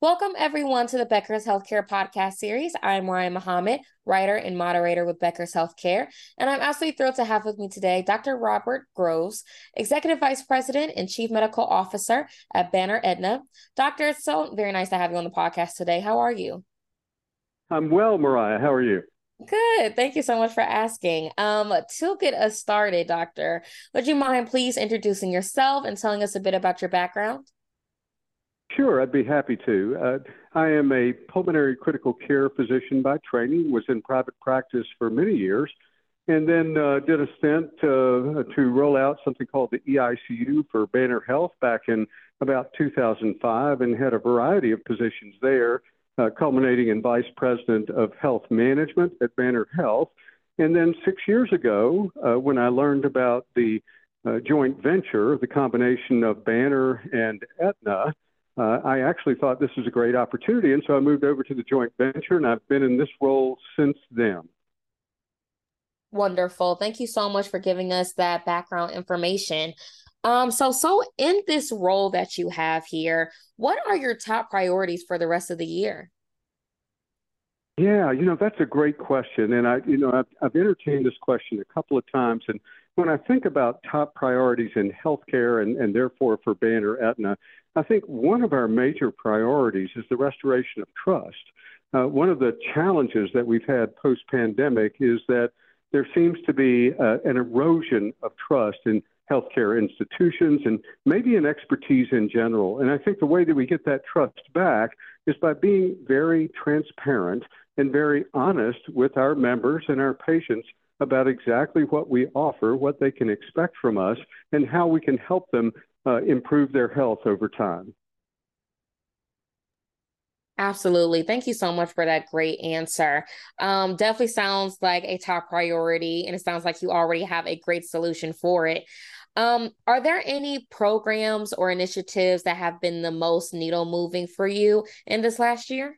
Welcome, everyone, to the Becker's Healthcare podcast series. I'm Mariah Muhammad, writer and moderator with Becker's Healthcare, and I'm absolutely thrilled to have with me today Dr. Robert Groves, Executive Vice President and Chief Medical Officer at Banner Aetna. Doctor, it's so very nice to have you on the podcast today. How are you? I'm well, Mariah. How are you? Good. Thank you so much for asking. Um, to get us started, Doctor, would you mind please introducing yourself and telling us a bit about your background? Sure, I'd be happy to. Uh, I am a pulmonary critical care physician by training, was in private practice for many years, and then uh, did a stint uh, to roll out something called the EICU for Banner Health back in about 2005 and had a variety of positions there, uh, culminating in Vice President of Health Management at Banner Health. And then six years ago, uh, when I learned about the joint venture, the combination of Banner and Aetna, uh, I actually thought this was a great opportunity. And so I moved over to the joint venture, and I've been in this role since then. Wonderful. Thank you so much for giving us that background information. Um, so so in this role that you have here, what are your top priorities for the rest of the year? Yeah, you know that's a great question, and I, you know, I've, I've entertained this question a couple of times, and when I think about top priorities in healthcare and, and therefore for Banner Aetna, I think one of our major priorities is the restoration of trust. Uh, one of the challenges that we've had post pandemic is that there seems to be uh, an erosion of trust in healthcare institutions and maybe in expertise in general. And I think the way that we get that trust back is by being very transparent and very honest with our members and our patients about exactly what we offer, what they can expect from us, and how we can help them uh, improve their health over time. Absolutely. Thank you so much for that great answer. Um, definitely sounds like a top priority, and it sounds like you already have a great solution for it. Um, are there any programs or initiatives that have been the most needle moving for you in this last year?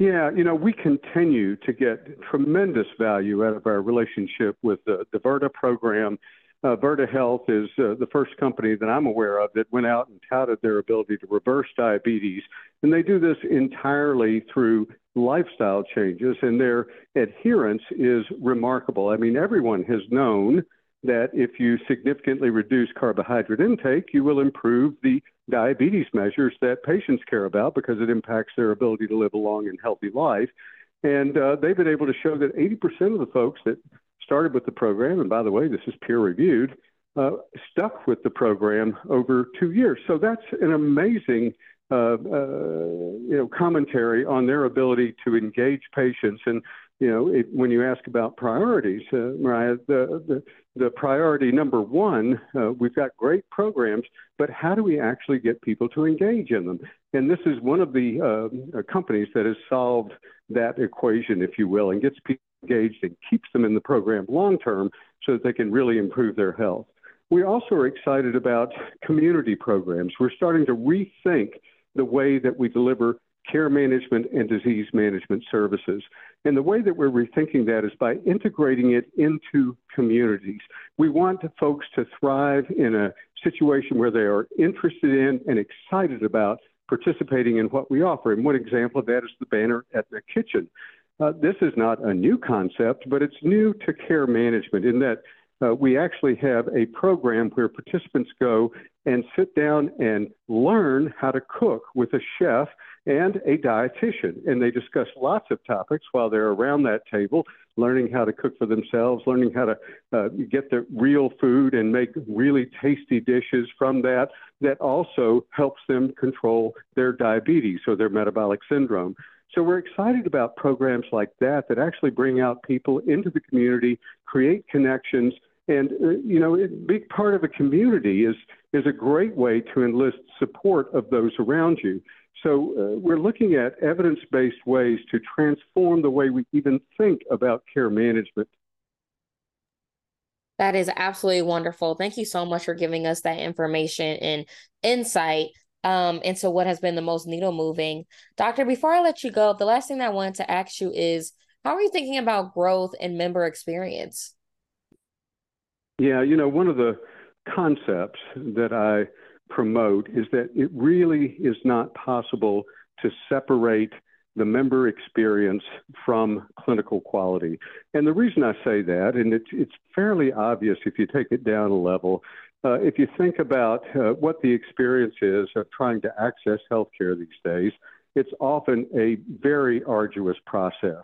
Yeah, you know, we continue to get tremendous value out of our relationship with the, the Virta program uh, Virta Health is uh, the first company that I'm aware of that went out and touted their ability to reverse diabetes. And they do this entirely through lifestyle changes, and their adherence is remarkable. I mean, everyone has known that if you significantly reduce carbohydrate intake, you will improve the diabetes measures that patients care about because it impacts their ability to live a long and healthy life. And uh, they've been able to show that 80% of the folks that started with the program, and by the way, this is peer reviewed, uh, stuck with the program over two years. So that's an amazing uh, uh, you know, commentary on their ability to engage patients. And you know, when you ask about priorities, uh, Mariah, the, the, the priority number one, uh, we've got great programs, but how do we actually get people to engage in them? And this is one of the uh, companies that has solved that equation, if you will, and gets people engaged and keeps them in the program long term so that they can really improve their health. We also are excited about community programs. We're starting to rethink the way that we deliver care management and disease management services. And the way that we're rethinking that is by integrating it into communities. We want folks to thrive in a situation where they are interested in and excited about participating in what we offer. And one example of that is the Banner at the Kitchen. Uh, this is not a new concept, but it's new to care management in that uh, we actually have a program where participants go and sit down and learn how to cook with a chef and a dietitian. And they discuss lots of topics while they're around that table, learning how to cook for themselves, learning how to uh, get the real food and make really tasty dishes from that, that also helps them control their diabetes or their metabolic syndrome. So we're excited about programs like that that actually bring out people into the community, create connections, And uh, you know, being part of a community is is a great way to enlist support of those around you. So uh, we're looking at evidence-based ways to transform the way we even think about care management. That is absolutely wonderful. Thank you so much for giving us that information and insight um, into what has been the most needle moving. Doctor, before I let you go, the last thing I wanted to ask you is how are you thinking about growth and member experience? Yeah, you know, one of the concepts that I promote is that it really is not possible to separate the member experience from clinical quality. And the reason I say that, and it's, it's fairly obvious if you take it down a level, uh, if you think about uh, what the experience is of trying to access healthcare these days, it's often a very arduous process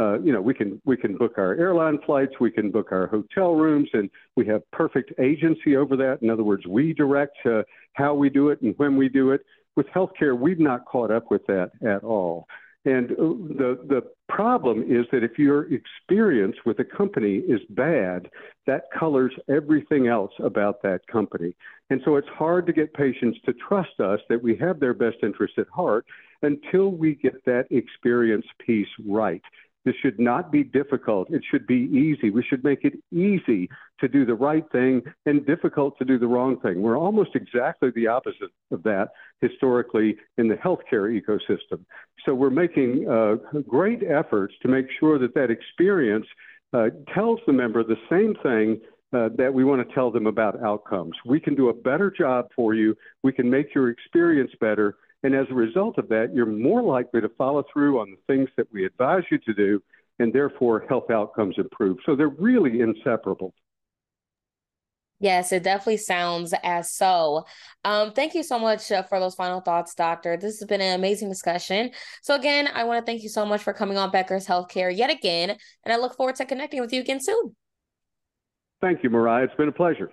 uh, you know, we can we can book our airline flights, we can book our hotel rooms, and we have perfect agency over that. In other words, we direct uh, how we do it and when we do it. With healthcare, we've not caught up with that at all. And uh, the the problem is that if your experience with a company is bad, that colors everything else about that company. And so it's hard to get patients to trust us that we have their best interest at heart until we get that experience piece right. This should not be difficult. It should be easy. We should make it easy to do the right thing and difficult to do the wrong thing. We're almost exactly the opposite of that historically in the healthcare ecosystem. So we're making uh, great efforts to make sure that that experience uh, tells the member the same thing uh, that we want to tell them about outcomes. We can do a better job for you. We can make your experience better and as a result of that, you're more likely to follow through on the things that we advise you to do, and therefore health outcomes improve. So they're really inseparable. Yes, it definitely sounds as so. Um, thank you so much uh, for those final thoughts, Doctor. This has been an amazing discussion. So, again, I want to thank you so much for coming on Becker's Healthcare yet again, and I look forward to connecting with you again soon. Thank you, Mariah. It's been a pleasure.